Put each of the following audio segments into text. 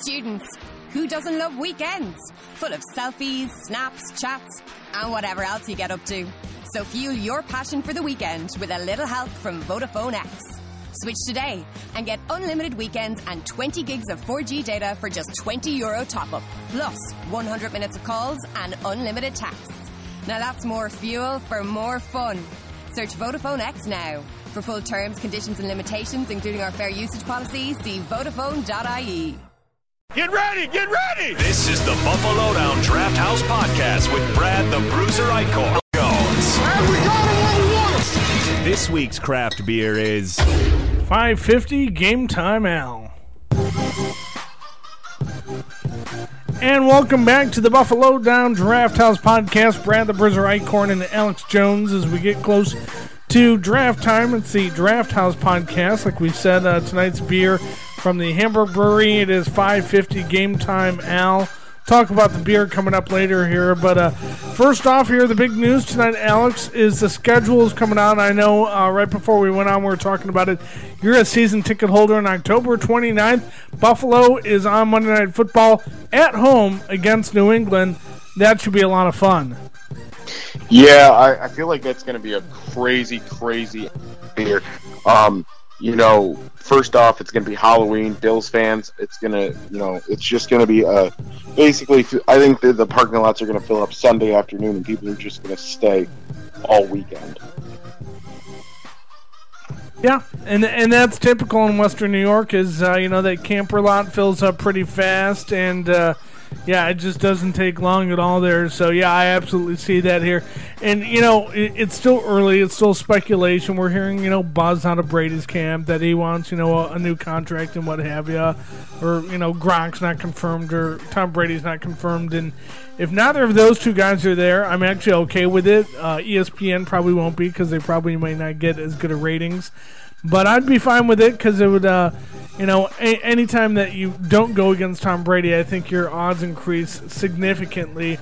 Students, who doesn't love weekends? Full of selfies, snaps, chats, and whatever else you get up to. So fuel your passion for the weekend with a little help from Vodafone X. Switch today and get unlimited weekends and 20 gigs of 4G data for just 20 euro top up. Plus 100 minutes of calls and unlimited texts. Now that's more fuel for more fun. Search Vodafone X now. For full terms, conditions and limitations, including our fair usage policy, see Vodafone.ie. Get ready, get ready! This is the Buffalo Down Draft House Podcast with Brad the Bruiser Eichhorn. And we got him what we! This week's craft beer is 550 Game Time Ale. And welcome back to the Buffalo Down Draft House Podcast. Brad the Bruiser Eichhorn and Alex Jones as we get close to draft time. It's the Draft House Podcast. Like we said, uh, tonight's beer from the Hamburg Brewery. It is 550 Game Time Ale. Talk about the beer coming up later here, but uh, first off, here the big news tonight, Alex, is the schedule is coming out. I know uh, right before we went on, we were talking about it. You're a season ticket holder on October 29th. Buffalo is on Monday Night Football at home against New England. That should be a lot of fun. Yeah, I, I feel like that's going to be a crazy, crazy year. Um, you know, first off, it's going to be Halloween. Bills fans, it's going to, you know, it's just going to be uh, basically. I think the, the parking lots are going to fill up Sunday afternoon, and people are just going to stay all weekend. Yeah, and and that's typical in Western New York. Is uh, you know that camper lot fills up pretty fast, and uh, yeah, it just doesn't take long at all there. So yeah, I absolutely see that here. And you know, it, it's still early. It's still speculation. We're hearing you know buzz out of Brady's camp that he wants you know a, a new contract and what have you, or you know Gronk's not confirmed or Tom Brady's not confirmed. And if neither of those two guys are there, I'm actually okay with it. Uh, ESPN probably won't be because they probably might not get as good of ratings. But I'd be fine with it because it would, uh, you know, a- anytime that you don't go against Tom Brady, I think your odds increase significantly.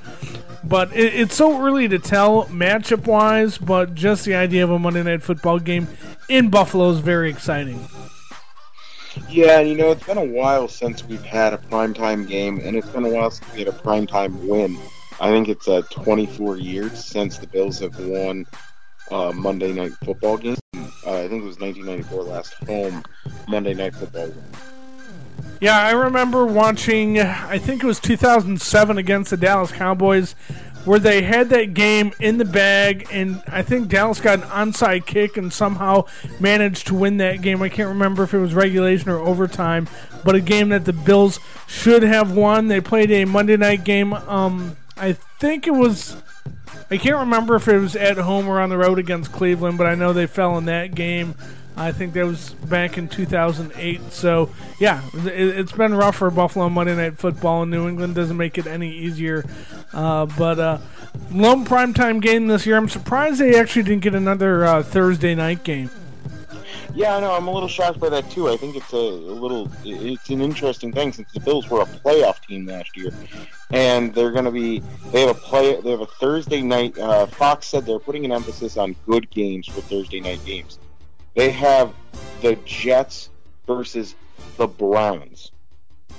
But it, it's so early to tell matchup wise, but just the idea of a Monday Night Football game in Buffalo is very exciting. Yeah, and you know, it's been a while since we've had a primetime game, and it's been a while since we had a primetime win. I think it's uh, 24 years since the Bills have won uh, Monday Night Football game. Uh, I think it was 1994 last home Monday Night Football game. Yeah, I remember watching, I think it was 2007 against the Dallas Cowboys, where they had that game in the bag, and I think Dallas got an onside kick and somehow managed to win that game. I can't remember if it was regulation or overtime, but a game that the Bills should have won. They played a Monday night game. Um, I think it was. I can't remember if it was at home or on the road against Cleveland, but I know they fell in that game. I think that was back in 2008. So, yeah, it, has been rough for Buffalo Monday Night Football, and New England doesn't make it any easier. Uh, but uh, lone primetime game this year. I'm surprised they actually didn't get another uh, Thursday night game. Yeah, I know. I'm a little shocked by that too. I think it's a, a little. It's an interesting thing since the Bills were a playoff team last year, and they're going to be. They have a play. They have a Thursday night. Uh, Fox said they're putting an emphasis on good games for Thursday night games. They have the Jets versus the Browns.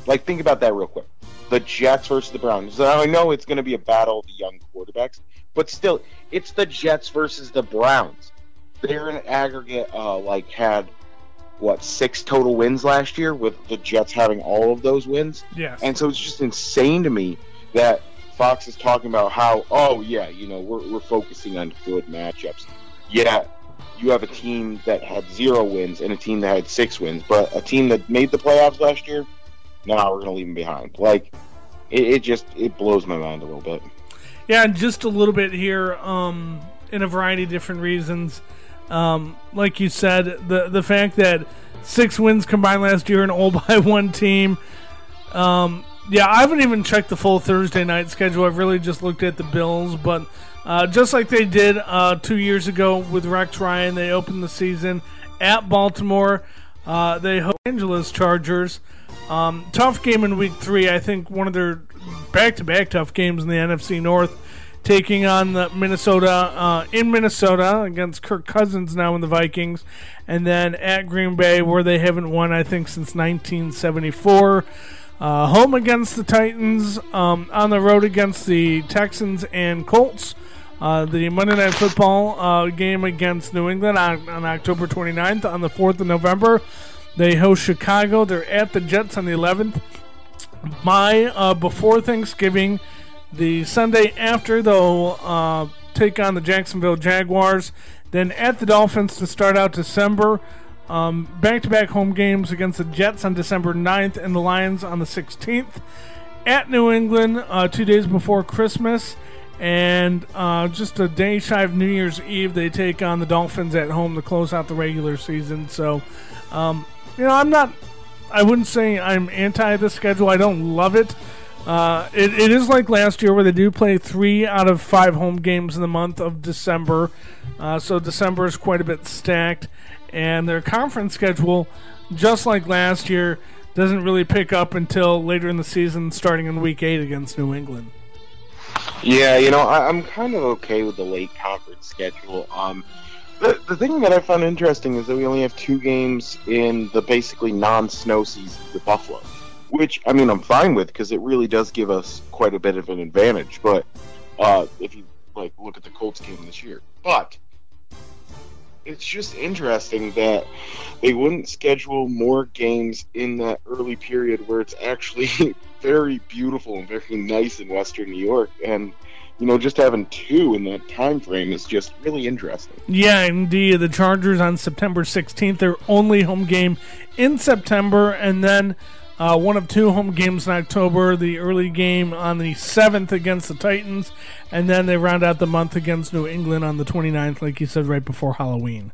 Like, think about that real quick. The Jets versus the Browns. Now, I know it's going to be a battle of the young quarterbacks, but still, it's the Jets versus the Browns. They're in aggregate, uh, like, had what six total wins last year, with the Jets having all of those wins. Yes. And so it's just insane to me that Fox is talking about how, oh yeah, you know, we're we're focusing on good matchups. Yeah, you have a team that had zero wins and a team that had six wins, but a team that made the playoffs last year, now nah, we're going to leave them behind. Like, it, it, just it blows my mind a little bit. Yeah, and just a little bit here, um, in a variety of different reasons. Um, like you said, the the fact that six wins combined last year and all by one team. Um, yeah, I haven't even checked the full Thursday night schedule. I've really just looked at the Bills, but uh, just like they did uh, two years ago with Rex Ryan, they opened the season at Baltimore. Uh, they host Angeles Chargers. Um, tough game in week three. I think one of their back-to-back tough games in the NFC North, taking on the Minnesota uh, in Minnesota against Kirk Cousins now in the Vikings, and then at Green Bay where they haven't won I think since 1974. Uh, home against the Titans, um, on the road against the Texans and Colts. Uh, the Monday Night Football uh, game against New England on, on, October 29th. On the 4th of November, they host Chicago. They're at the Jets on the 11th. My uh, before Thanksgiving, the Sunday after, they'll uh, take on the Jacksonville Jaguars. Then at the Dolphins to start out December. Back to back home games against the Jets on December 9th and the Lions on the 16th. At New England, uh, two days before Christmas. And uh, just a day shy of New Year's Eve, they take on the Dolphins at home to close out the regular season. So, um, you know, I'm not, I wouldn't say I'm anti the schedule. I don't love it. Uh, it. It is like last year where they do play three out of five home games in the month of December. Uh, so December is quite a bit stacked. And their conference schedule, just like last year, doesn't really pick up until later in the season, starting in week eight against New England. Yeah, you know, I, am kind of okay with the late conference schedule. Um, the, the thing that I found interesting is that we only have two games in the basically non-snow season with Buffalo, which I mean I'm fine with because it really does give us quite a bit of an advantage. But uh, if you like look at the Colts game this year, but it's just interesting that they wouldn't schedule more games in that early period where it's actually very beautiful and very nice in Western New York, and you know, just having two in that time frame is just really interesting. Yeah, indeed. The Chargers on September 16th, their only home game in September, and then uh, one of two home games in October. The early game on the 7th against the Titans, and then they round out the month against New England on the 29th, like you said, right before Halloween.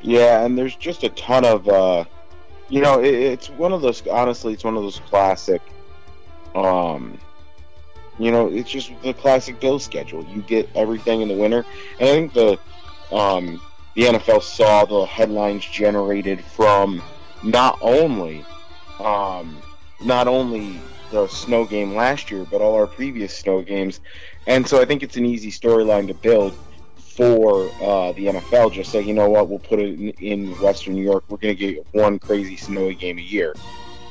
Yeah, and there's just a ton of. Uh, you know, it, it's one of those. Honestly, it's one of those classic. Um, you know, it's just the classic Bill schedule. You get everything in the winter, and I think the um, the NFL saw the headlines generated from not only um, not only the snow game last year, but all our previous snow games, and so I think it's an easy storyline to build for uh, the NFL. Just say, you know what, we'll put it in, in Western New York. We're going to get one crazy snowy game a year,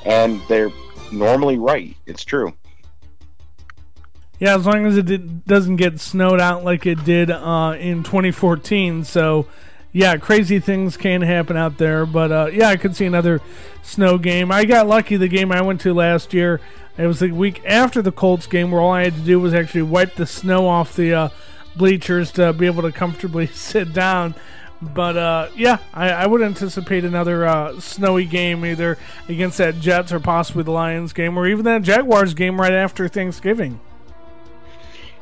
and they're normally right. It's true. Yeah, as long as it did, doesn't get snowed out like it did uh, in 2014. So, yeah, crazy things can happen out there. But uh, yeah, I could see another snow game. I got lucky the game I went to last year. It was the week after the Colts game where all I had to do was actually wipe the snow off the uh, bleachers to be able to comfortably sit down. But uh, yeah, I, I, would anticipate another uh, snowy game either against that Jets or possibly the Lions game or even that Jaguars game right after Thanksgiving.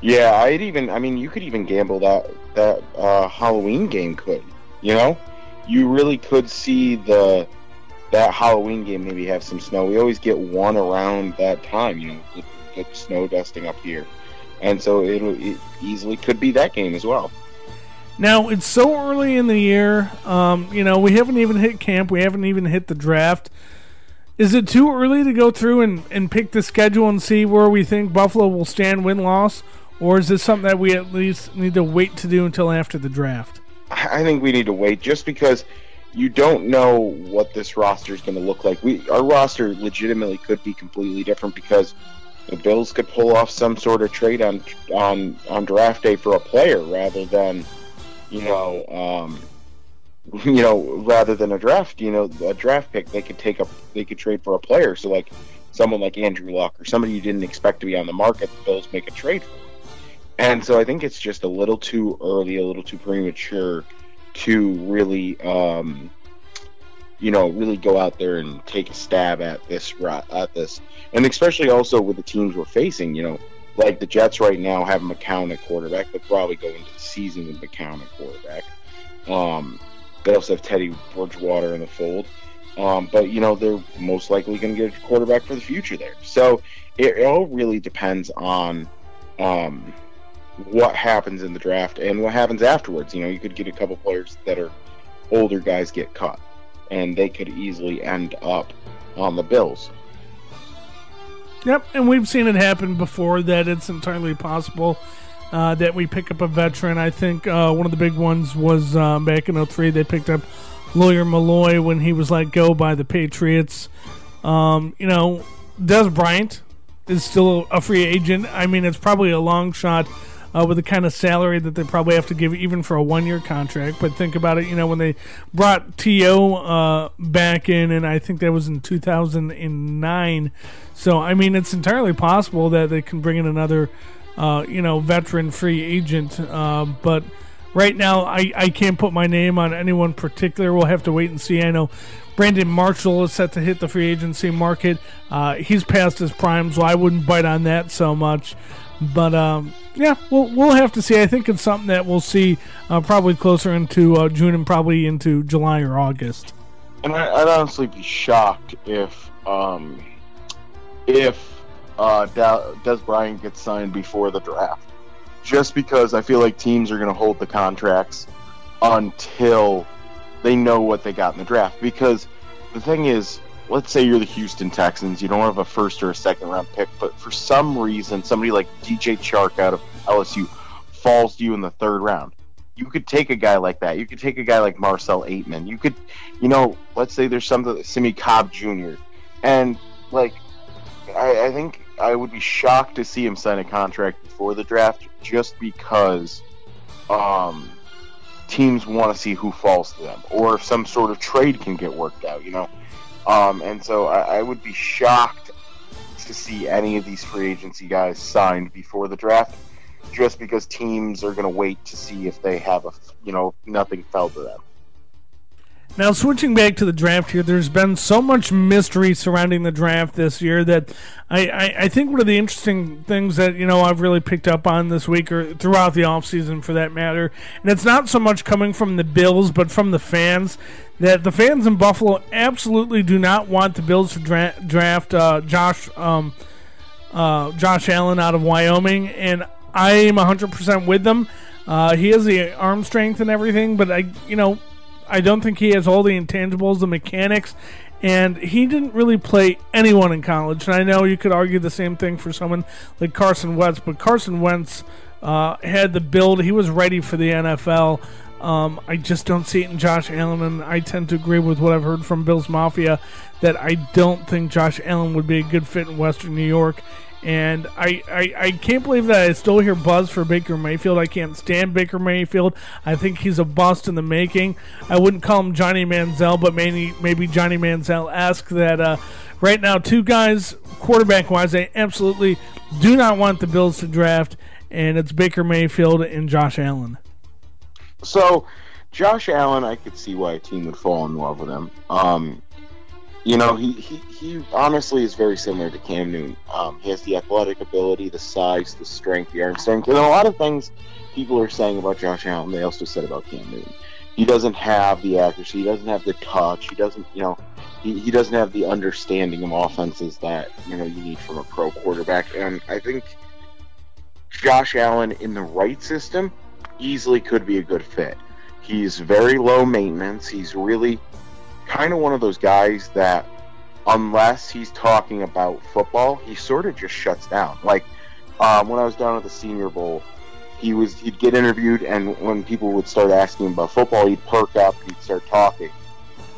Yeah, I'd even. I mean, you could even gamble that that uh, Halloween game could. You know, you really could see the that Halloween game maybe have some snow. We always get one around that time. You know, with, snow dusting up here and so it, it easily could be that game as well. Now it's so early in the year. Um, you know, we haven't even hit camp. We haven't even hit the draft. Is it too early to go through and, and pick the schedule and see where we think Buffalo will stand win loss? Or is this something that we at least need to wait to do until after the draft? I think we need to wait just because you don't know what this roster is going to look like. We our roster legitimately could be completely different because the Bills could pull off some sort of trade on on on draft day for a player rather than you know um, you know rather than a draft you know a draft pick. They could take up they could trade for a player. So like someone like Andrew Luck or somebody you didn't expect to be on the market the Bills make a trade for and so I think it's just a little too early a little too premature to really um, you know really go out there and take a stab at this at this and especially also with the teams we're facing. You know, like the Jets right now have McCown at quarterback. They'll probably go into the season with McCown at quarterback. Um, they also have Teddy Bridgewater in the fold. Um, but you know they're most likely going to get a quarterback for the future there. So it, it all really depends on um, what happens in the draft and what happens afterwards. You know, you could get a couple players that are older guys get cut, and they could easily end up on the Bills. Yep, and we've seen it happen before that it's entirely possible uh, that we pick up a veteran. I think uh, one of the big ones was uh, back in 03. They picked up Lawyer Milloy when he was let go by the Patriots. Um, you know, Dez Bryant is still a free agent. I mean, it's probably a long shot uh, with the kind of salary that they probably have to give even for a one year contract. But think about it, you know, when they brought T.O. Uh, back in, and I think that was in 2009. So, I mean, it's entirely possible that they can bring in another, uh, you know, veteran free agent. Uh, but right now, I, I can't put my name on anyone particular. We'll have to wait and see. I know Brandon Marshall is set to hit the free agency market. Uh, he's past his prime, so I wouldn't bite on that so much. But um, yeah, we'll we'll have to see. I think it's something that we'll see uh, probably closer into uh, June and probably into July or August. And I, would honestly be shocked if um, if uh, Dez Bryant gets signed before the draft, just because I feel like teams are going to hold the contracts until they know what they got in the draft. Because the thing is, let's say you're the Houston Texans, you don't have a first or a second round pick, but for some reason, somebody like DJ Chark out of LSU falls to you in the third round. You could take a guy like that. You could take a guy like Marcel Ateman. You could, you know, let's say there's something Simmie Cobb Jr. And like, I, I think I would be shocked to see him sign a contract before the draft, just because um, teams want to see who falls to them, or if some sort of trade can get worked out. You know, um, and so I, I, would be shocked to see any of these free agency guys signed before the draft, just because teams are going to wait to see if they have a, you know, nothing fell to them. Now, switching back to the draft here, there's been so much mystery surrounding the draft this year that I, I, I, think one of the interesting things that, you know, I've really picked up on this week or throughout the offseason for that matter, and it's not so much coming from the Bills, but from the fans, that the fans in Buffalo absolutely do not want the Bills to dra- draft uh, Josh um, uh, Josh Allen out of Wyoming, and I am 100% with them. Uh, he has the arm strength and everything, but I, you know, I don't think he has all the intangibles, the mechanics, and he didn't really play anyone in college. And I know you could argue the same thing for someone like Carson Wentz, but Carson Wentz uh, had the build. He was ready for the NFL. Um, I just don't see it in Josh Allen, and I tend to agree with what I've heard from Bills Mafia that I don't think Josh Allen would be a good fit in Western New York. And I, I, I can't believe that I still hear buzz for Baker Mayfield. I can't stand Baker Mayfield. I think he's a bust in the making. I wouldn't call him Johnny Manziel, but maybe maybe Johnny Manziel esque that uh, right now, two guys, quarterback wise, I absolutely do not want the Bills to draft, and it's Baker Mayfield and Josh Allen. So, Josh Allen, I could see why a team would fall in love with him. Um, you know, he, he, he honestly is very similar to Cam Newton. Um, he has the athletic ability, the size, the strength, the arm strength, and a lot of things people are saying about Josh Allen, they also said about Cam Newton. He doesn't have the accuracy, he doesn't have the touch, he doesn't, you know, he, he doesn't have the understanding of offenses that, you know, you need from a pro quarterback. And I think Josh Allen in the right system easily could be a good fit. He's very low maintenance. He's really kind of one of those guys that, unless he's talking about football, he sort of just shuts down. Like um, when I was down at the Senior Bowl, he was he'd get interviewed, and when people would start asking him about football, he'd perk up, he'd start talking.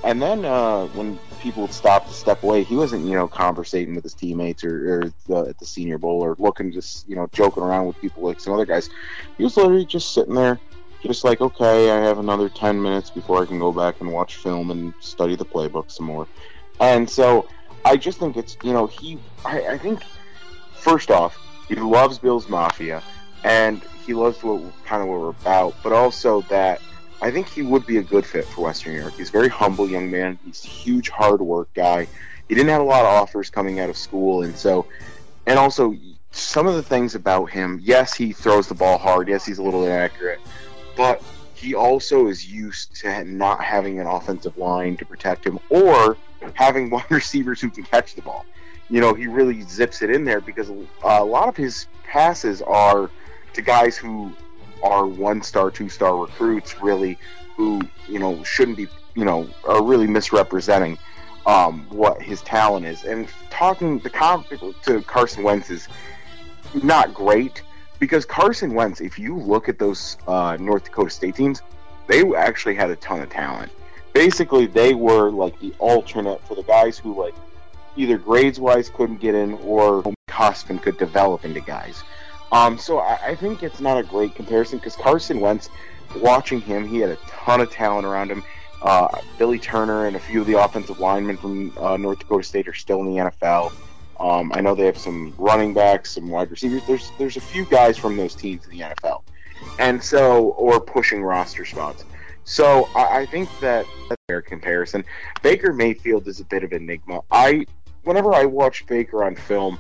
And then uh, when people would stop to step away, he wasn't you know conversating with his teammates or, or the, at the Senior Bowl or looking just you know joking around with people like some other guys. He was literally just sitting there just like, okay, I have another 10 minutes before I can go back and watch film and study the playbook some more. And so I just think it's, you know, he, I, I think, first off, he loves Bill's Mafia and he loves what kind of what we're about, but also that I think he would be a good fit for Western New York. He's a very humble young man. He's a huge hard work guy. He didn't have a lot of offers coming out of school, and so, and also some of the things about him. Yes, he throws the ball hard. Yes, he's a little inaccurate, but he also is used to not having an offensive line to protect him or having wide receivers who can catch the ball. You know, he really zips it in there because a lot of his passes are to guys who are one star, two star recruits, really, who, you know, shouldn't be, you know, are really misrepresenting um, what his talent is. And talking the to Carson Wentz is not great, because Carson Wentz, if you look at those uh, North Dakota State teams, they actually had a ton of talent. Basically, they were like the alternate for the guys who like either grades wise couldn't get in or cusp and could develop into guys. Um, so I, I think it's not a great comparison because Carson Wentz, watching him, he had a ton of talent around him. Uh, Billy Turner and a few of the offensive linemen from uh, North Dakota State are still in the NFL. Um, I know they have some running backs, some wide receivers. There's there's a few guys from those teams in the NFL, and so or pushing roster spots. So I, I think that fair comparison. Baker Mayfield is a bit of enigma. I whenever I watch Baker on film,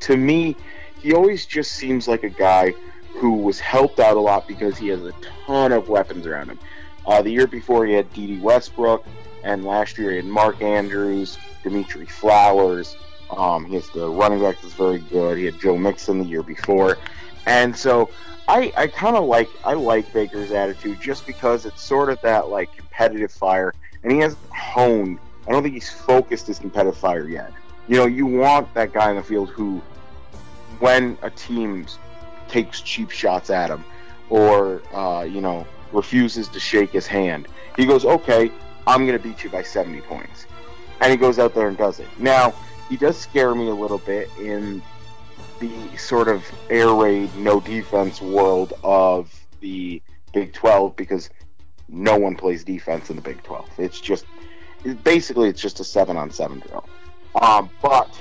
to me, he always just seems like a guy who was helped out a lot because he has a ton of weapons around him. Uh, the year before, he had Dede Westbrook, and last year he had Mark Andrews, Dimitri Flowers. Um, he has the running back that's very good. He had Joe Mixon the year before, and so I, I kind of like I like Baker's attitude just because it's sort of that like competitive fire, and he hasn't honed. I don't think he's focused his competitive fire yet. You know, you want that guy in the field who, when a team takes cheap shots at him, or uh, you know refuses to shake his hand, he goes, "Okay, I'm going to beat you by 70 points," and he goes out there and does it. Now he does scare me a little bit in the sort of air raid, no defense world of the Big 12 because no one plays defense in the Big 12. It's just basically it's just a seven on seven drill. Um, but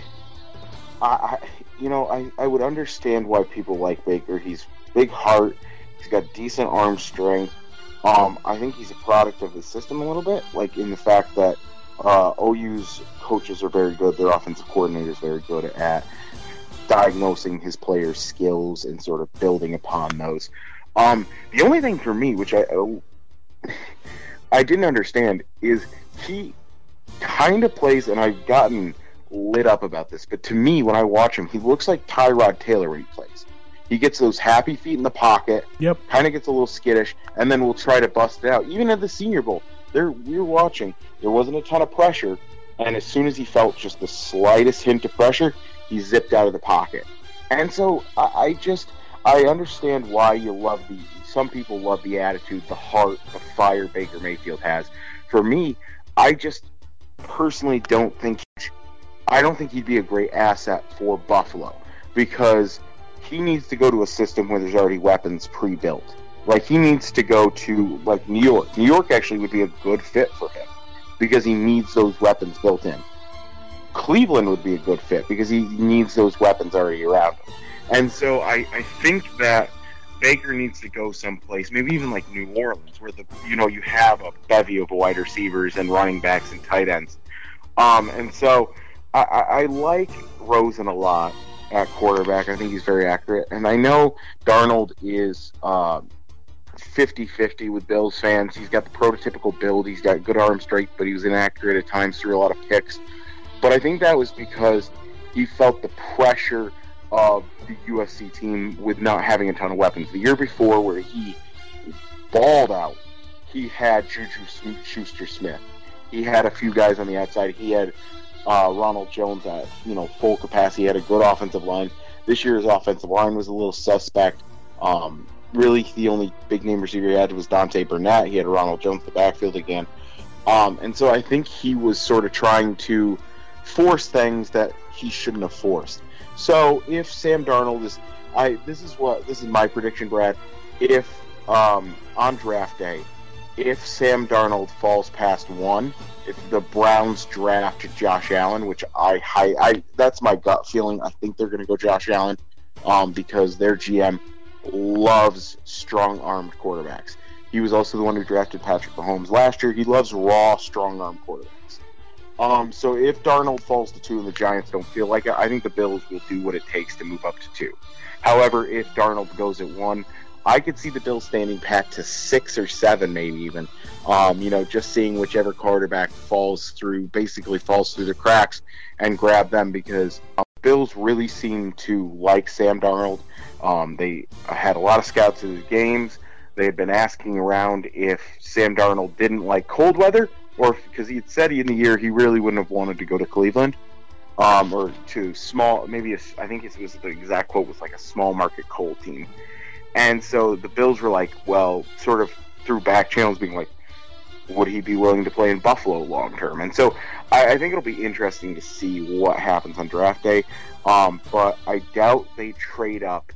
I, I, you know, I, I would understand why people like Baker. He's big heart. He's got decent arm strength. Um, I think he's a product of the system a little bit, like in the fact that uh, OU's coaches are very good. Their offensive coordinator is very good at diagnosing his players' skills and sort of building upon those. Um, the only thing for me, which I I didn't understand, is he kind of plays, and I've gotten lit up about this, but to me, when I watch him, he looks like Tyrod Taylor when he plays. He gets those happy feet in the pocket. Yep. Kind of gets a little skittish, and then we'll try to bust it out. Even at the Senior Bowl, there we were watching. There wasn't a ton of pressure, and as soon as he felt just the slightest hint of pressure, he zipped out of the pocket. And so I, I just I understand why you love the. Some people love the attitude, the heart, the fire Baker Mayfield has. For me, I just personally don't think I don't think he'd be a great asset for Buffalo because he needs to go to a system where there's already weapons pre-built. Like he needs to go to like New York. New York actually would be a good fit for him because he needs those weapons built in. Cleveland would be a good fit because he needs those weapons already around him. And so I, I think that Baker needs to go someplace, maybe even like New Orleans, where the you know you have a bevy of wide receivers and running backs and tight ends. Um, and so I, I, like Rosen a lot at quarterback. I think he's very accurate, and I know Darnold is. Uh, 50-50 with Bills fans. He's got the prototypical build. He's got good arm strength, but he was inaccurate at times, threw a lot of picks. But I think that was because he felt the pressure of the USC team with not having a ton of weapons. The year before, where he balled out, he had Juju Schuster Smith. He had a few guys on the outside. He had uh, Ronald Jones at you know full capacity. He had a good offensive line. This year's offensive line was a little suspect. Um, really, the only big name receiver he had was Deontay Burnett. He had Ronald Jones in the backfield again. Um, and so I think he was sort of trying to force things that he shouldn't have forced. So if Sam Darnold is, I this is what this is my prediction, Brad. If um, on draft day, if Sam Darnold falls past one, if the Browns draft Josh Allen, which I, I, I that's my gut feeling. I think they're going to go Josh Allen um, because their GM loves strong armed quarterbacks. He was also the one who drafted Patrick Mahomes last year. He loves raw, strong arm quarterbacks. Um, so if Darnold falls to two and the Giants don't feel like it, I think the Bills will do what it takes to move up to two. However, if Darnold goes at one, I could see the Bills standing pat to six or seven, maybe even. Um, you know, just seeing whichever quarterback falls through, basically falls through the cracks, and grab them because um, Bills really seem to like Sam Darnold. Um, they had a lot of scouts in the games. They had been asking around if Sam Darnold didn't like cold weather, or because he had said in the year he really wouldn't have wanted to go to Cleveland, um, or to small, maybe a, I think it was the exact quote was like a small market cold team. And so the Bills were like, well, sort of through back channels, being like, would he be willing to play in Buffalo long term? And so I, I, think it'll be interesting to see what happens on draft day. Um, but I doubt they trade up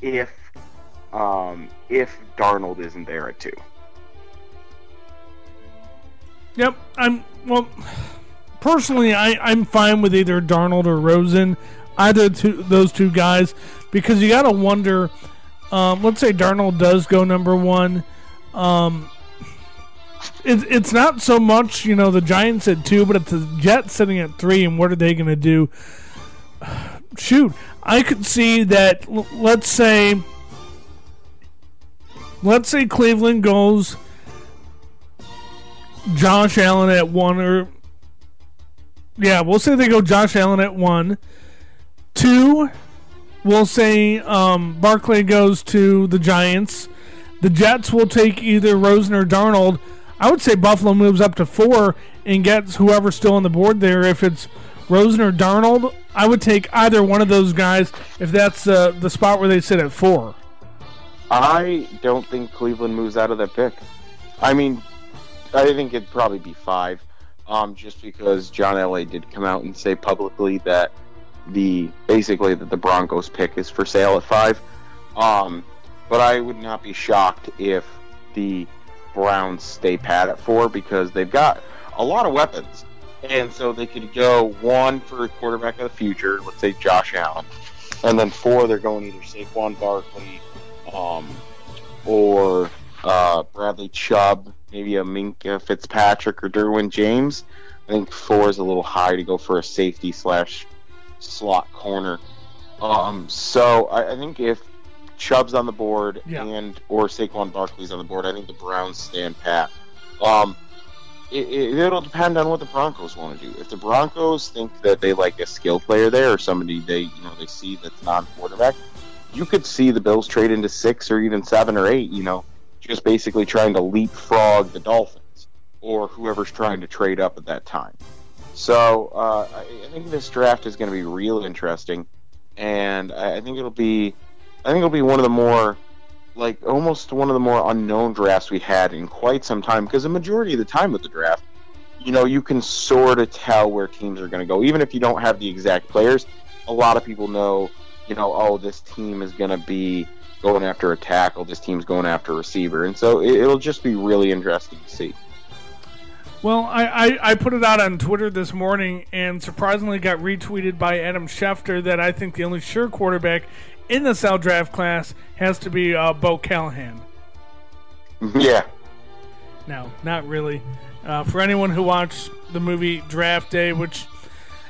if um, if Darnold isn't there at two. Yep, I'm well. Personally, I, I'm fine with either Darnold or Rosen, either two those two guys, because you got to wonder. Um, let's say Darnold does go number one. Um, it, it's not so much, you know, the Giants at two, but it's the Jets sitting at three, and what are they going to do? Shoot, I could see that. Let's say, let's say Cleveland goes Josh Allen at one, or yeah, we'll say they go Josh Allen at one. Two, we'll say um, Barkley goes to the Giants. The Jets will take either Rosen or Darnold. I would say Buffalo moves up to four and gets whoever's still on the board there. If it's Rosen or Darnold, I would take either one of those guys if that's uh, the spot where they sit at four. I don't think Cleveland moves out of that pick. I mean, I think it'd probably be five, um, just because John Elway did come out and say publicly that the basically that the Broncos pick is for sale at five. Um, but I would not be shocked if the Browns stay pat at four because they've got a lot of weapons, and so they could go one for a quarterback of the future, let's say Josh Allen, and then four they're going either Saquon Barkley, um, or uh, Bradley Chubb, maybe a Minkah Fitzpatrick or Derwin James. I think four is a little high to go for a safety slash slot corner. Um, so I, I, think if Chubb's on the board yeah. and or Saquon Barkley's on the board, I think the Browns stand pat. Um, it, it, will depend on what the Broncos want to do. If the Broncos think that they like a skill player there or somebody they you know they see that's non quarterback, you could see the Bills trade into six or even seven or eight. You know, just basically trying to leapfrog the Dolphins or whoever's trying to trade up at that time. So uh, I, think this draft is going to be real interesting, and I think it'll be, I think it'll be one of the more, like almost one of the more unknown drafts we had in quite some time. Because the majority of the time with the draft, you know, you can sort of tell where teams are going to go, even if you don't have the exact players. A lot of people know, you know, oh, this team is going to be going after a tackle, this team's going after a receiver, and so it, it'll just be really interesting to see. Well, I, I, I, put it out on Twitter this morning and surprisingly got retweeted by Adam Schefter that I think the only sure quarterback in the South draft class has to be uh, Bo Callahan. Yeah. No, not really. Uh, for anyone who watched the movie Draft Day, which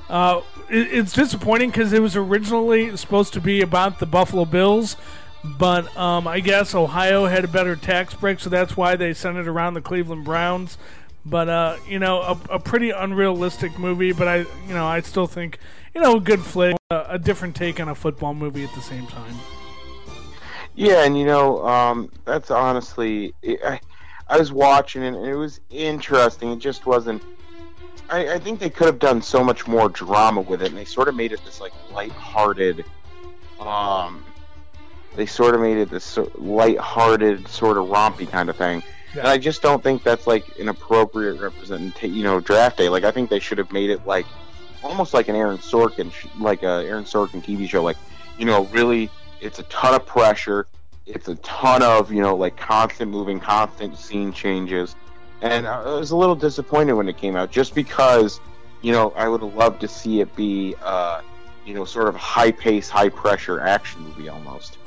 uh, it, it's disappointing because it was originally supposed to be about the Buffalo Bills, but um, I guess Ohio had a better tax break, so that's why they sent it around the Cleveland Browns. But uh, you know, a, a, pretty unrealistic movie. But I, you know, I still think, you know, a good flick, a, a different take on a football movie at the same time. Yeah, and you know, um, that's honestly, I, I was watching it, and it was interesting. It just wasn't. I, I think they could have done so much more drama with it, and they sort of made it this like light-hearted. Um, they sort of made it this light-hearted, sort of rompy kind of thing yeah. And I just don't think that's like an appropriate representation, you know, draft day. Like I think they should have made it like almost like an Aaron Sorkin, like a Aaron Sorkin TV show. Like, you know, really, it's a ton of pressure. It's a ton of you know like constant moving, constant scene changes, and I was a little disappointed when it came out, just because you know I would have loved to see it be, uh, you know, sort of high pace, high pressure action movie almost.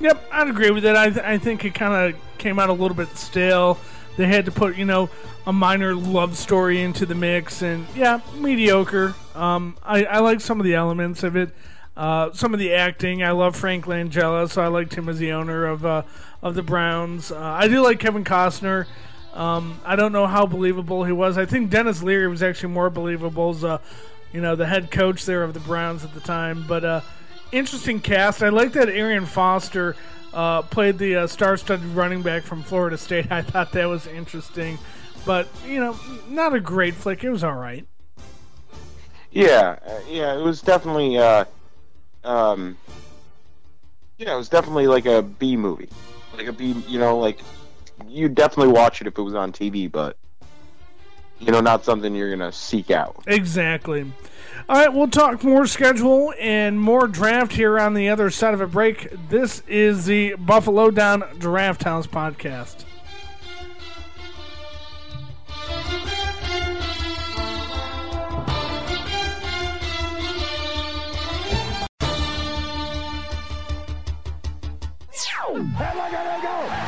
Yep, I'd agree with that. I, th- I think it kind of came out a little bit stale. They had to put, you know, a minor love story into the mix, and yeah, mediocre. Um, I, I like some of the elements of it. Uh, some of the acting, I love Frank Langella, so I liked him as the owner of uh, of the Browns. Uh, I do like Kevin Costner. Um, I don't know how believable he was. I think Denis Leary was actually more believable as, uh, you know, the head coach there of the Browns at the time. But uh, interesting cast. I like that Arian Foster uh, played the uh, star-studded running back from Florida State. I thought that was interesting, but you know, not a great flick. It was all right. Yeah, uh, yeah, it was definitely, uh, um, yeah, it was definitely like a B movie, like a B. You know, like you definitely watch it if it was on TV, but you know, not something you're gonna seek out. Exactly. All right, we'll talk more schedule and more draft here on the other side of a break. This is the Buffalo Down Draft House podcast.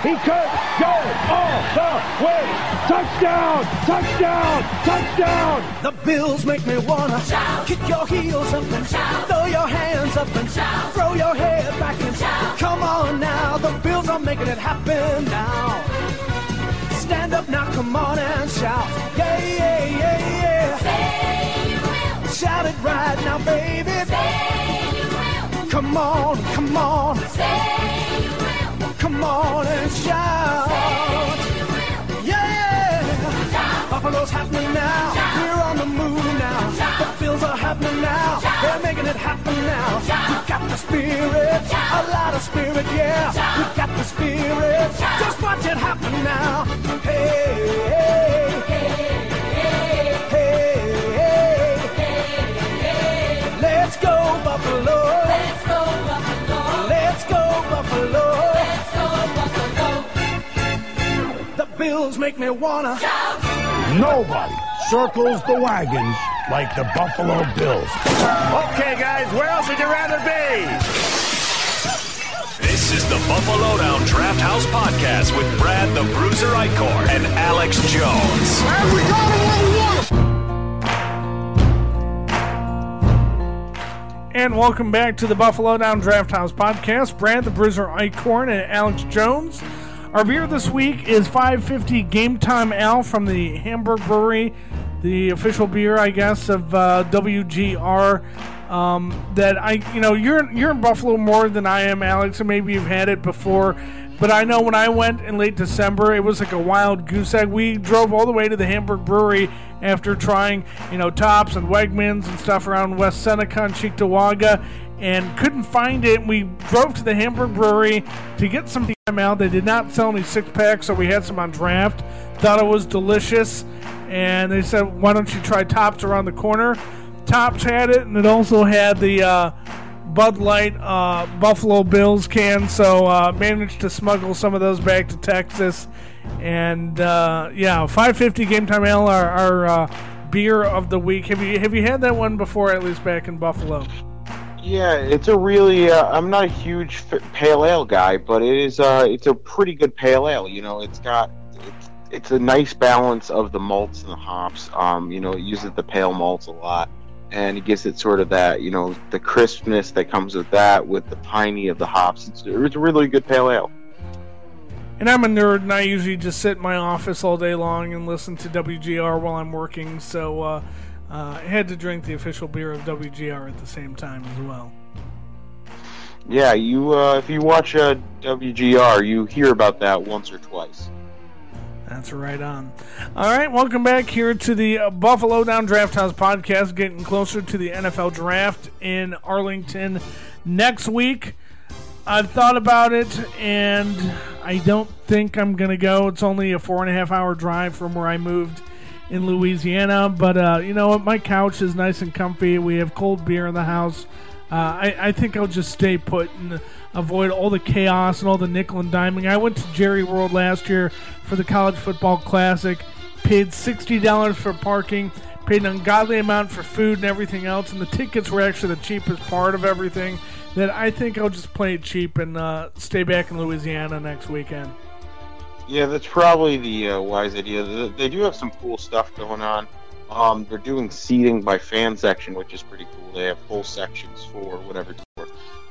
He could go all the way. Touchdown! Touchdown! Touchdown! The Bills make me wanna shout. Kick your heels up and shout. Throw your hands up and shout. Throw your head back and shout. Come on now, the Bills are making it happen now. Stand up now, come on and shout. Yeah, yeah, yeah, yeah. Say you will. Shout it right now, baby. Say you will. Come on, come on, Say you will. Come on and shout. Yeah! Buffalo's happening now. We're on the move now. The Bills are happening now. They're making it happen now. We got the spirit, a lot of spirit, yeah. We got the spirit. Just watch it happen now. Hey, hey, hey, The Bills make me wanna. Nobody circles the wagons like the Buffalo Bills. Okay, guys, where else would you rather be? This is the Buffalo Down Draft House Podcast with Brad the Bruiser Eichhorn and Alex Jones. And we got him where we want him. And welcome back to the Buffalo Down Draft House podcast. Brad the Bruiser Eichhorn and Alex Jones. Our beer this week is 550 Game Time Ale from the Hamburg Brewery, the official beer, I guess, of uh, WGR. Um, that I, you know, you're you're in Buffalo more than I am, Alex, and maybe you've had it before. But I know when I went in late December, it was like a wild goose egg. We drove all the way to the Hamburg Brewery after trying, you know, Tops and Wegmans and stuff around West Seneca and Cheektowaga and couldn't find it. We drove to the Hamburg Brewery to get some out. They did not sell any six packs, so we had some on draft. Thought it was delicious, and they said, "Why don't you try Tops around the corner?" Tops had it, and it also had the uh, Bud Light uh, Buffalo Bills can. So uh, managed to smuggle some of those back to Texas, and uh, yeah, 550 Game Time Ale, our, our uh, beer of the week. Have you have you had that one before? At least back in Buffalo. Yeah, it's a really. Uh, I'm not a huge pale ale guy, but it is. Uh, it's a pretty good pale ale. You know, it's got. It's, it's a nice balance of the malts and the hops. Um, you know, it uses the pale malts a lot, and it gives it sort of that. You know, the crispness that comes with that, with the piney of the hops. It's, it's a really good pale ale. And I'm a nerd, and I usually just sit in my office all day long and listen to WGR while I'm working. So uh, uh, had to drink the official beer of WGR at the same time as well. Yeah, you. Uh, if you watch uh, WGR, you hear about that once or twice. That's right on. All right, welcome back here to the uh, Buffalo Down Draft House podcast, getting closer to the NFL draft in Arlington next week. I've thought about it, and I don't think I'm going to go. It's only a four and a half hour drive from where I moved in Louisiana, but uh, you know what? My couch is nice and comfy. We have cold beer in the house. Uh, I, I think I'll just stay put and avoid all the chaos and all the nickel and diming. I went to Jerry World last year for the College Football Classic, paid $60 for parking, paid an ungodly amount for food and everything else, and the tickets were actually the cheapest part of everything. That I think I'll just play it cheap and uh, stay back in Louisiana next weekend. Yeah, that's probably the uh, wise idea. They do have some cool stuff going on. Um, they're doing seating by fan section, which is pretty cool. They have whole sections for whatever tour.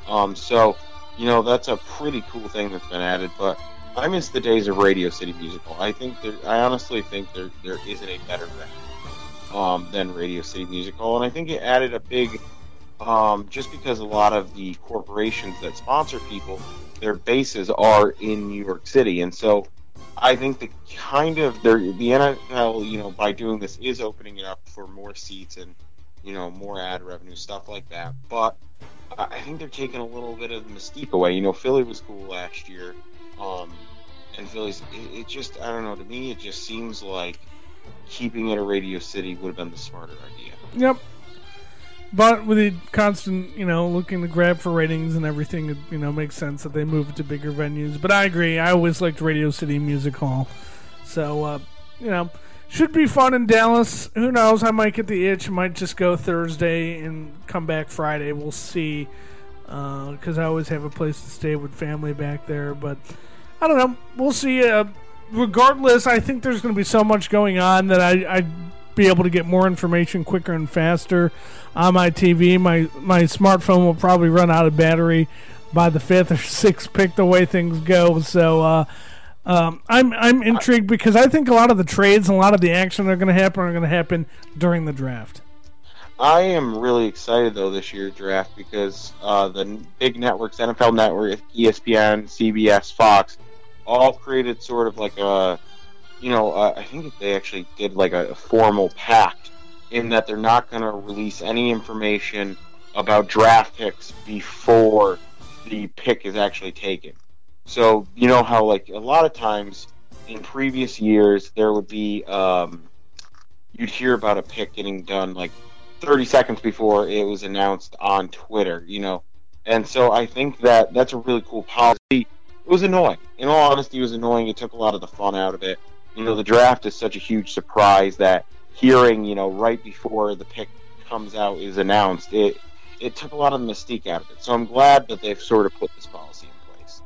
Um, so, you know, that's a pretty cool thing that's been added. But I miss the days of Radio City Musical. I think there, I honestly think there there isn't a better venue um, than Radio City Musical, and I think it added a big. Um, just because a lot of the corporations that sponsor people, their bases are in New York City, and so I think the kind of the NFL, you know, by doing this is opening it up for more seats and you know more ad revenue stuff like that. But I I think they're taking a little bit of the mystique away. You know, Philly was cool last year, um, and Philly's it, it just I don't know. To me, it just seems like keeping it a Radio City would have been the smarter idea. Yep. But with the constant, you know, looking to grab for ratings and everything, it you know makes sense that they move to bigger venues. But I agree. I always liked Radio City Music Hall, so uh, you know, should be fun in Dallas. Who knows? I might get the itch. Might just go Thursday and come back Friday. We'll see. Because I always have a place to stay with family back there. But I don't know. We'll see. Uh, regardless, I think there's going to be so much going on that I, I'd be able to get more information quicker and faster on my TV. My my smartphone will probably run out of battery by the fifth or sixth pick the way things go. So uh, um, I'm I'm intrigued because I think a lot of the trades and a lot of the action that are going to happen are going to happen during the draft. I am really excited though this year's draft because uh, the big networks, NFL Network, ESPN, CBS, Fox, all created sort of like a, you know, uh, I think they actually did like a, formal pact in that they're not going to release any information about draft picks before the pick is actually taken. So you know how like a lot of times in previous years there would be um, you'd hear about a pick getting done like 30 seconds before it was announced on Twitter, you know. And so I think that that's a really cool policy. It was annoying. In all honesty, it was annoying. It took a lot of the fun out of it. You know, the draft is such a huge surprise that hearing, you know, right before the pick comes out is announced, it it took a lot of mystique out of it. So I'm glad that they've sort of put this policy in place.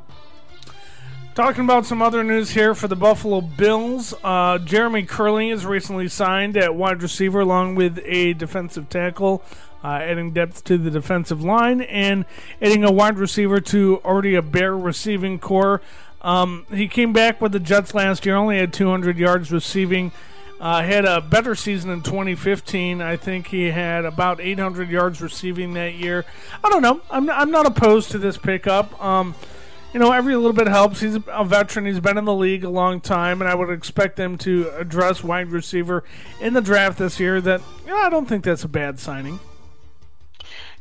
Talking about some other news here for the Buffalo Bills, uh, Jeremy Kerley has recently signed at wide receiver along with a defensive tackle, uh, adding depth to the defensive line and adding a wide receiver to already a bare receiving corps. Um, he came back with the Jets last year, only had 200 yards receiving. Uh, had a better season in 2015. I think he had about 800 yards receiving that year. I don't know. I'm, I'm not opposed to this pickup. Um, you know, every little bit helps. He's a veteran. He's been in the league a long time, and I would expect them to address wide receiver in the draft this year. That you know, I don't think that's a bad signing.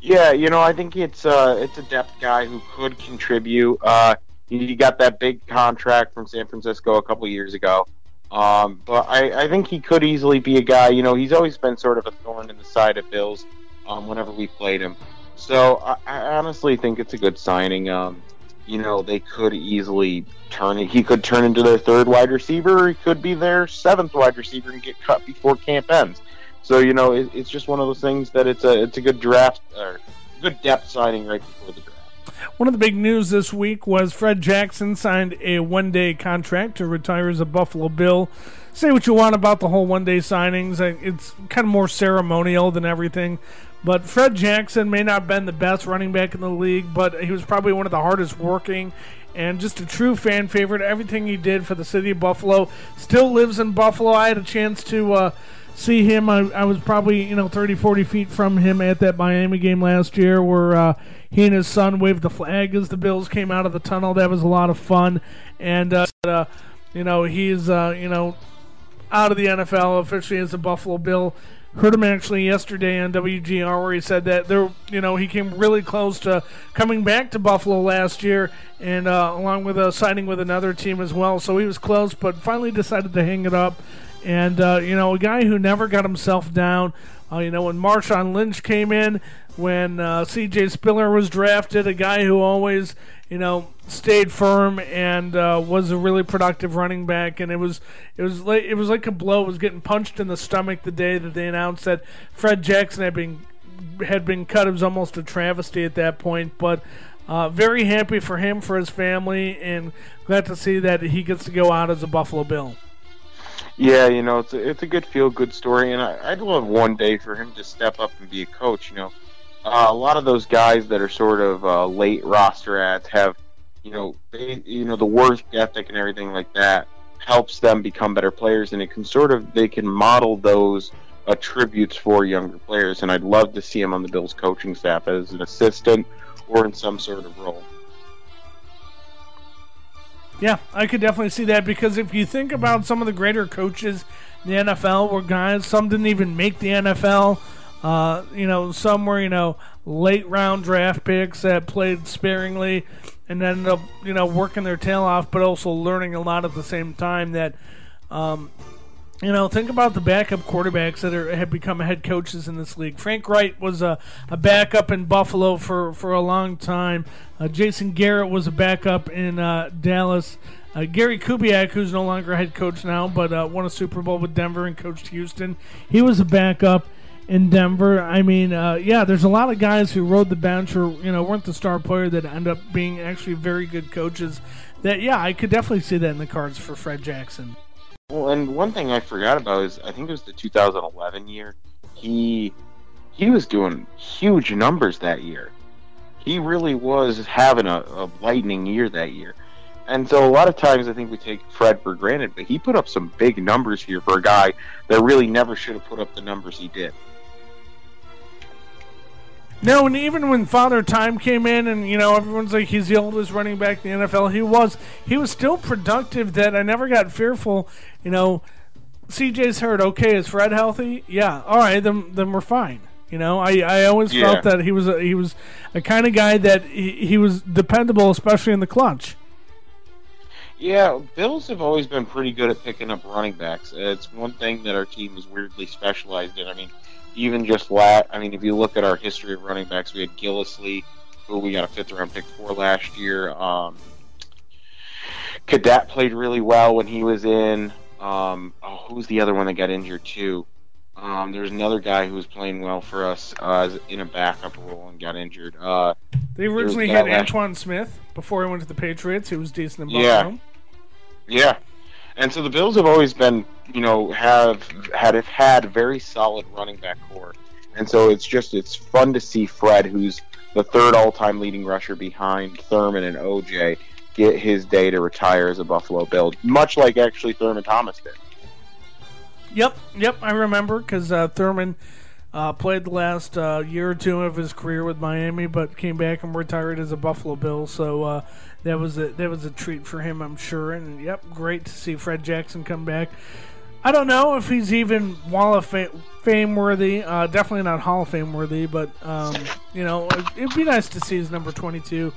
Yeah, you know, I think it's uh, it's a depth guy who could contribute. Uh, he got that big contract from San Francisco a couple years ago, um, but I, I think he could easily be a guy. You know, he's always been sort of a thorn in the side of Bills um, whenever we played him. So I, I honestly think it's a good signing. Um, you know, they could easily turn. He could turn into their third wide receiver. Or he could be their seventh wide receiver and get cut before camp ends. So you know, it, it's just one of those things that it's a it's a good draft or good depth signing right before the draft. One of the big news this week was Fred Jackson signed a one day contract to retire as a Buffalo Bill. Say what you want about the whole one day signings, it's kind of more ceremonial than everything. But Fred Jackson may not have been the best running back in the league, but he was probably one of the hardest working and just a true fan favorite. Everything he did for the city of Buffalo still lives in Buffalo. I had a chance to uh, see him. I, I was probably, you know, 30, 40 feet from him at that Miami game last year where uh, he and his son waved the flag as the Bills came out of the tunnel. That was a lot of fun. And, uh, uh, you know, he's, uh, you know, out of the NFL officially as a Buffalo Bill. Heard him actually yesterday on WGR where he said that there, you know, he came really close to coming back to Buffalo last year, and uh, along with uh, signing with another team as well. So he was close, but finally decided to hang it up. And uh, you know, a guy who never got himself down. Uh, you know, when Marshawn Lynch came in, when uh, C.J. Spiller was drafted, a guy who always, you know, stayed firm and uh, was a really productive running back. And it was it was like it was like a blow. It was getting punched in the stomach the day that they announced that Fred Jackson had been had been cut. It was almost a travesty at that point, but. Uh, very happy for him, for his family, and glad to see that he gets to go out as a Buffalo Bill. Yeah, you know, it's a, it's a good feel good story, and I, I'd love one day for him to step up and be a coach. You know, uh, a lot of those guys that are sort of uh, late roster ads have, you know, they, you know, the work ethic and everything like that helps them become better players, and it can sort of they can model those attributes for younger players. And I'd love to see him on the Bills coaching staff as an assistant or in some sort of role. Yeah, I could definitely see that because if you think about some of the greater coaches in the NFL were guys, some didn't even make the NFL. Uh, you know, some were, you know, late round draft picks that played sparingly. and ended up you know working their tail off, but also learning a lot at the same time. That um, you know, think about the backup quarterbacks that are, have become head coaches in this league. Frank Reich was a, a backup in Buffalo for, for a long time. Uh, Jason Garrett was a backup in uh, Dallas. Uh, Gary Kubiak, who's no longer head coach now, but uh, won a Super Bowl with Denver and coached Houston, he was a backup in Denver. I mean, uh, yeah, there's a lot of guys who rode the bench or you know weren't the star player that end up being actually very good coaches. That yeah, I could definitely see that in the cards for Fred Jackson. Well, and one thing I forgot about is I think it was the 2011 year. He he was doing huge numbers that year. He really was having a, a lightning year that year. And so a lot of times I think we take Fred for granted, but he put up some big numbers here for a guy that really never should have put up the numbers he did. No, and even when Father Time came in, and you know everyone's like he's the oldest running back in the NFL, he was he was still productive. That I never got fearful. You know, CJ's hurt. Okay, is Fred healthy? Yeah. All right, then then we're fine. You know, I, I always Yeah. felt that he was a, he was a kind of guy that he, he was dependable, especially in the clutch. Yeah, Bills have always been pretty good at picking up running backs. It's one thing that our team is weirdly specialized in. I mean, even just lat. I mean, if you look at our history of running backs, we had Gillislee, who we got a fifth round pick for last year. Um, Cadet played really well when he was in. Um, oh, who's the other one that got injured too? Um, there's another guy who was playing well for us uh, in a backup role and got injured. Uh, They originally had Antowain Smith before he went to the Patriots. He was decent in. Buffalo. Yeah, and so the Bills have always been, you know, have had have had very solid running back corps, and so it's just it's fun to see Fred, who's the third all-time leading rusher behind Thurman and OJ, get his day to retire as a Buffalo Bill, much like actually Thurman Thomas did. Yep, yep, I remember because uh, Thurman uh, played the last uh, year or two of his career with Miami, but came back and retired as a Buffalo Bill. So uh, that was a that was a treat for him, I'm sure. And yep, great to see Fred Jackson come back. I don't know if he's even Wall of Fame worthy. Uh, definitely not Hall of Fame worthy, but um, you know, it'd be nice to see his number 22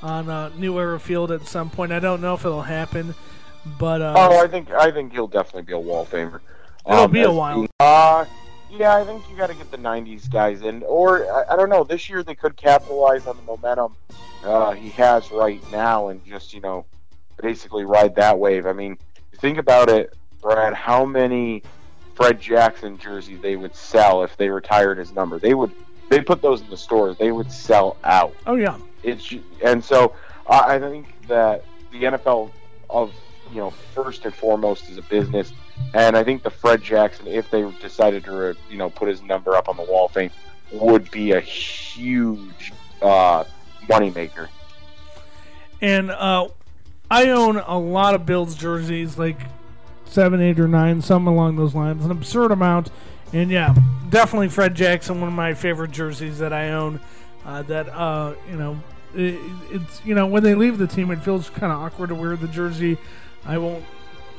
on uh, New Era Field at some point. I don't know if it'll happen, but uh, Oh, I think I think he'll definitely be a Wall of Famer. It'll be a while. Yeah, I think you got to get the '90s guys in, or I, I don't know. This year they could capitalize on the momentum uh, he has right now, and just you know, basically ride that wave. I mean, think about it, Brad. How many Fred Jackson jerseys they would sell if they retired his number? They would. They put those in the stores. They would sell out oh yeah, it's and so I think that the NFL of you know first and foremost as a business, and I think the Fred Jackson, if they decided to you know put his number up on the wall of fame, would be a huge uh, moneymaker. and uh, I own a lot of Bills jerseys, like seven, eight, or nine, some along those lines, an absurd amount. And yeah, definitely Fred Jackson, one of my favorite jerseys that I own. Uh, that uh, you know, it, it's you know when they leave the team, it feels kind of awkward to wear the jersey. I won't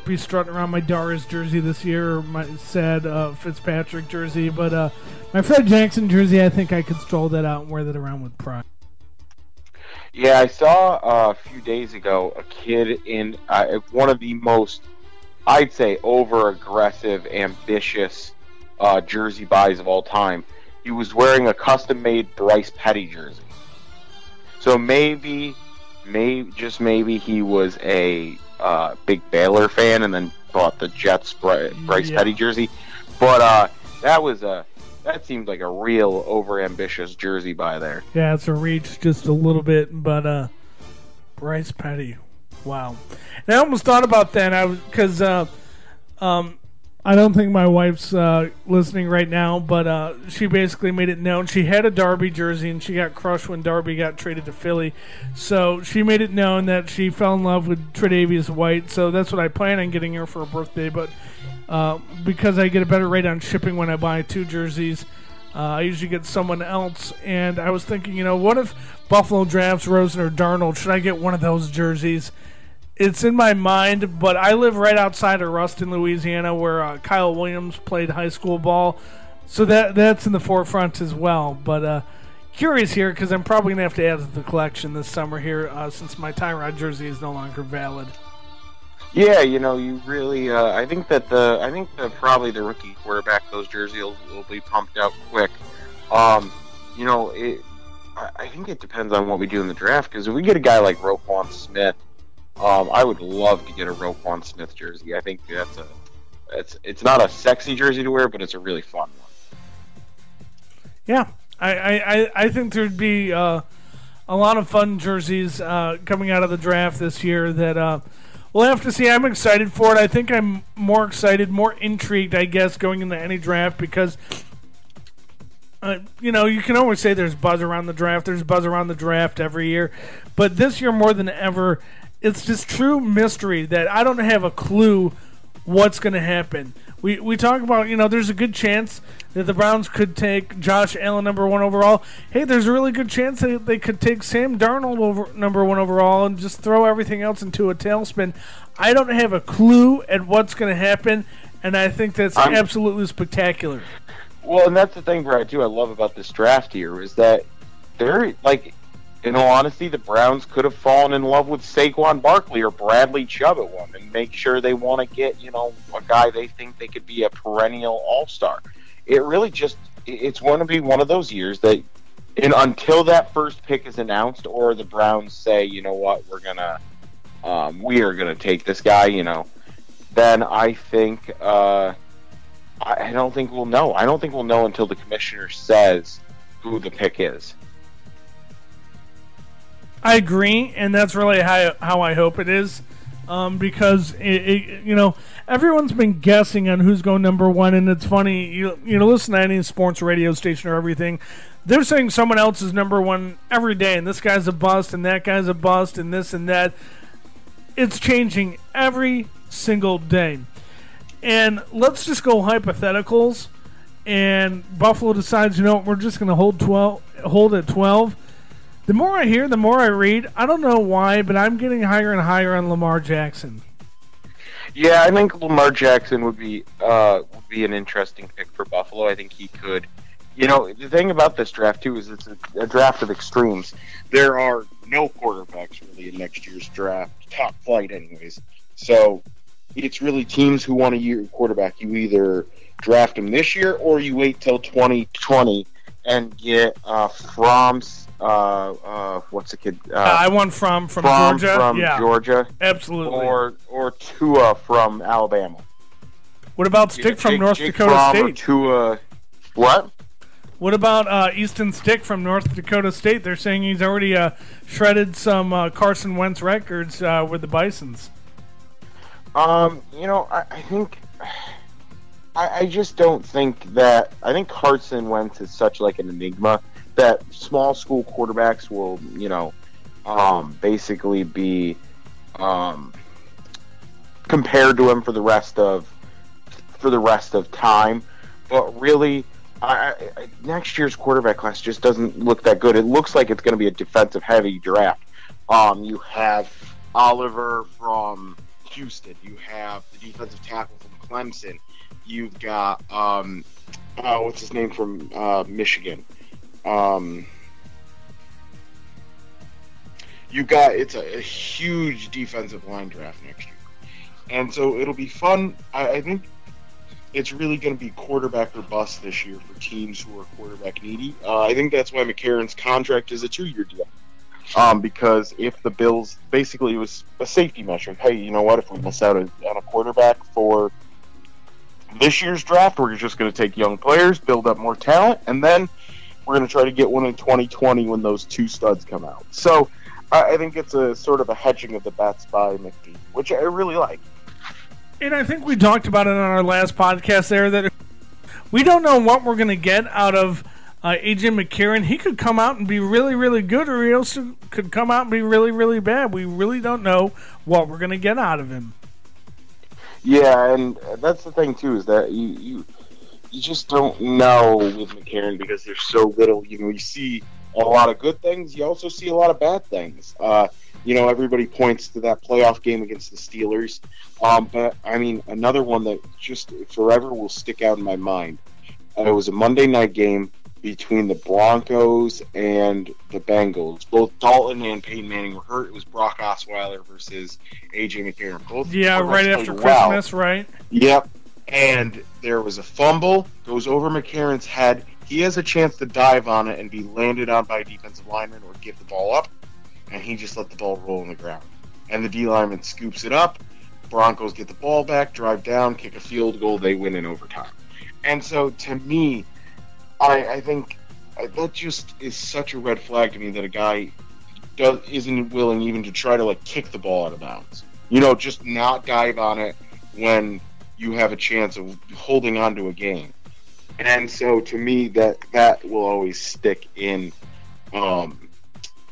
be strutting around my Dareus jersey this year or my sad uh, Fitzpatrick jersey, but uh, my Fred Jackson jersey, I think I could stroll that out and wear that around with pride. Yeah, I saw uh, a few days ago a kid in uh, one of the most, I'd say, over aggressive, ambitious uh, jersey buys of all time. He was wearing a custom made Bryce Petty jersey. So maybe, maybe, just maybe he was a uh, big Baylor fan and then bought the Jets Bryce Yeah. Petty jersey. But uh, that was a. That seemed like a real over ambitious jersey buy there. Yeah, it's a reach just a little bit, but uh, Bryce Petty, wow. And I almost thought about that. I because uh, um, I don't think my wife's uh, listening right now, but uh, she basically made it known she had a Darby jersey and she got crushed when Darby got traded to Philly. So she made it known that she fell in love with Tre'Davious White. So that's what I plan on getting her for her birthday, but. Uh, because I get a better rate on shipping when I buy two jerseys. Uh, I usually get someone else, and I was thinking, you know, what if Buffalo drafts Rosen or Darnold? Should I get one of those jerseys? It's in my mind, but I live right outside of Ruston, Louisiana, where uh, Kyle Williams played high school ball, so that that's in the forefront as well. But uh, curious here because I'm probably gonna have to add to the collection this summer here uh, since my Tyrod jersey is no longer valid. Yeah, you know, you really. Uh, I think that the. I think that probably the rookie quarterback, those jerseys will, will be pumped out quick. Um, you know, it. I, I think it depends on what we do in the draft because if we get a guy like Roquan Smith, um, I would love to get a Roquan Smith jersey. I think that's a. It's it's not a sexy jersey to wear, but it's a really fun one. Yeah, I I, I, think there'd be uh, a lot of fun jerseys uh, coming out of the draft this year that uh, we'll have to see. I'm excited for it. I think I'm more excited, more intrigued, I guess, going into any draft because. Uh, you know, you can always say there's buzz around the draft. There's buzz around the draft every year, but this year more than ever, it's just true mystery that I don't have a clue what's going to happen. We we talk about you know there's a good chance that the Browns could take Josh Allen number one overall. Hey, there's a really good chance that they could take Sam Darnold over number one overall and just throw everything else into a tailspin. I don't have a clue at what's going to happen, and I think that's I'm- absolutely spectacular. Well, and that's the thing, Brad, too. I love about this draft here is that they're like, in all honesty, the Browns could have fallen in love with Saquon Barkley or Bradley Chubb at one, and make sure they want to get you know a guy they think they could be a perennial All Star. It really just it's going to be one of those years that, and until that first pick is announced or the Browns say, you know what, we're gonna, um, we are gonna take this guy, you know, then I think. Uh, I don't think we'll know. I don't think we'll know until the commissioner says who the pick is. I agree, and that's really how how I hope it is, um, because it, it, you know everyone's been guessing on who's going number one, and it's funny you you know listen to any sports radio station or everything, they're saying someone else is number one every day, and this guy's a bust, and that guy's a bust, and this and that. It's changing every single day, and let's just go hypotheticals. And Buffalo decides, you know, we're just going to hold twelve, hold at twelve. The more I hear, the more I read. I don't know why, but I'm getting higher and higher on Lamar Jackson. Yeah, I think Lamar Jackson would be uh, would be an interesting pick for Buffalo. I think he could. You know, the thing about this draft too is it's a, a draft of extremes. There are no quarterbacks really in next year's draft, top flight, anyways. So it's really teams who want a year quarterback. You either draft him this year or you wait till 2020 and get uh, from uh, uh, what's the kid? Uh, I won from from, from Georgia. from yeah, Georgia, absolutely. or or Tua from Alabama. what about Stick from Jake- North Jake Dakota Fromm State? Tua. What? What about uh, Easton Stick from North Dakota State? They're saying he's already uh, shredded some uh, Carson Wentz records uh, with the Bison's. Um, you know, I, I think I, I just don't think that I think Carson Wentz is such like an enigma that small school quarterbacks will, you know, um, basically be um, compared to him for the rest of for the rest of time. But really, I, I, next year's quarterback class just doesn't look that good. It looks like it's going to be a defensive heavy draft. Um, you have Oliver from Houston. You have the defensive tackle from Clemson. You've got um, uh, what's his name from uh, Michigan. Um, you got it's a, a huge defensive line draft next year, and so it'll be fun. I, I think it's really going to be quarterback or bust this year for teams who are quarterback needy. Uh, I think that's why McCarron's contract is a two-year deal. Um, because if the Bills basically it was a safety measure, hey, you know what? If we miss out on on a quarterback for this year's draft, we're just going to take young players, build up more talent, and then we're going to try to get one in 2020 when those two studs come out. So I, I think it's a sort of a hedging of the bets by McGee, which I really like. And I think we talked about it on our last podcast there that we don't know what we're going to get out of uh, AJ McCarron. He could come out and be really, really good, or he also could come out and be really, really bad. We really don't know what we're going to get out of him. Yeah, and that's the thing too is that you you you just don't know with McCarron because there's so little. You know, you see a lot of good things. You also see a lot of bad things. Uh, you know, everybody points to that playoff game against the Steelers, um, but I mean, another one that just forever will stick out in my mind. Uh, it was a Monday night game. between the Broncos and the Bengals. Both Dalton and Peyton Manning were hurt. It was Brock Osweiler versus AJ McCarron. Both Yeah, right after well. Christmas, right? Yep. And there was a fumble, goes over McCarron's head. He has a chance to dive on it and be landed on by a defensive lineman or give the ball up. And he just let the ball roll on the ground. And the D lineman scoops it up. Broncos get the ball back, drive down, kick a field goal. They win in overtime. And so to me, I, I think that just is such a red flag to me that a guy does, isn't willing even to try to like kick the ball out of bounds. You know, just not dive on it when you have a chance of holding on to a game. And so to me that that will always stick in um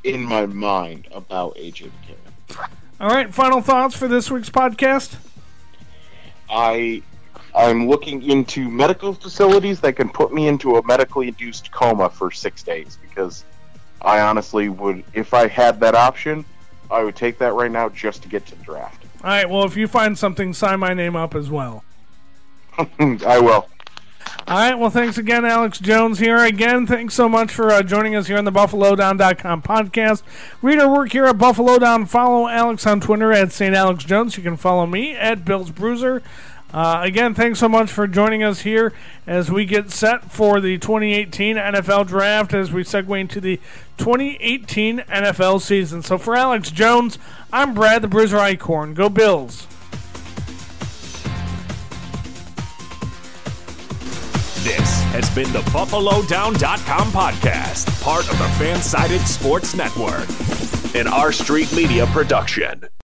in my mind about AJ McCarron. All right, final thoughts for this week's podcast? I I'm looking into medical facilities that can put me into a medically induced coma for six days because I honestly would if I had that option, I would take that right now just to get to the draft. All right, well, if you find something, sign my name up as well. I will. All right, well, thanks again, Alex Jones here. Again, thanks so much for uh, joining us here on the BuffaloDown.com podcast. Read our work here at Buffalo Down. Follow Alex on Twitter at St. Alex Jones. You can follow me at Bill's Bruiser. Uh, again, thanks so much for joining us here as we get set for the 2018 NFL Draft as we segue into the 2018 NFL season. So for Alex Jones, I'm Brad the Bruiser Eichhorn. Go Bills. This has been the BuffaloDown.com podcast, part of the Fansided Sports Network, an R Street Media production.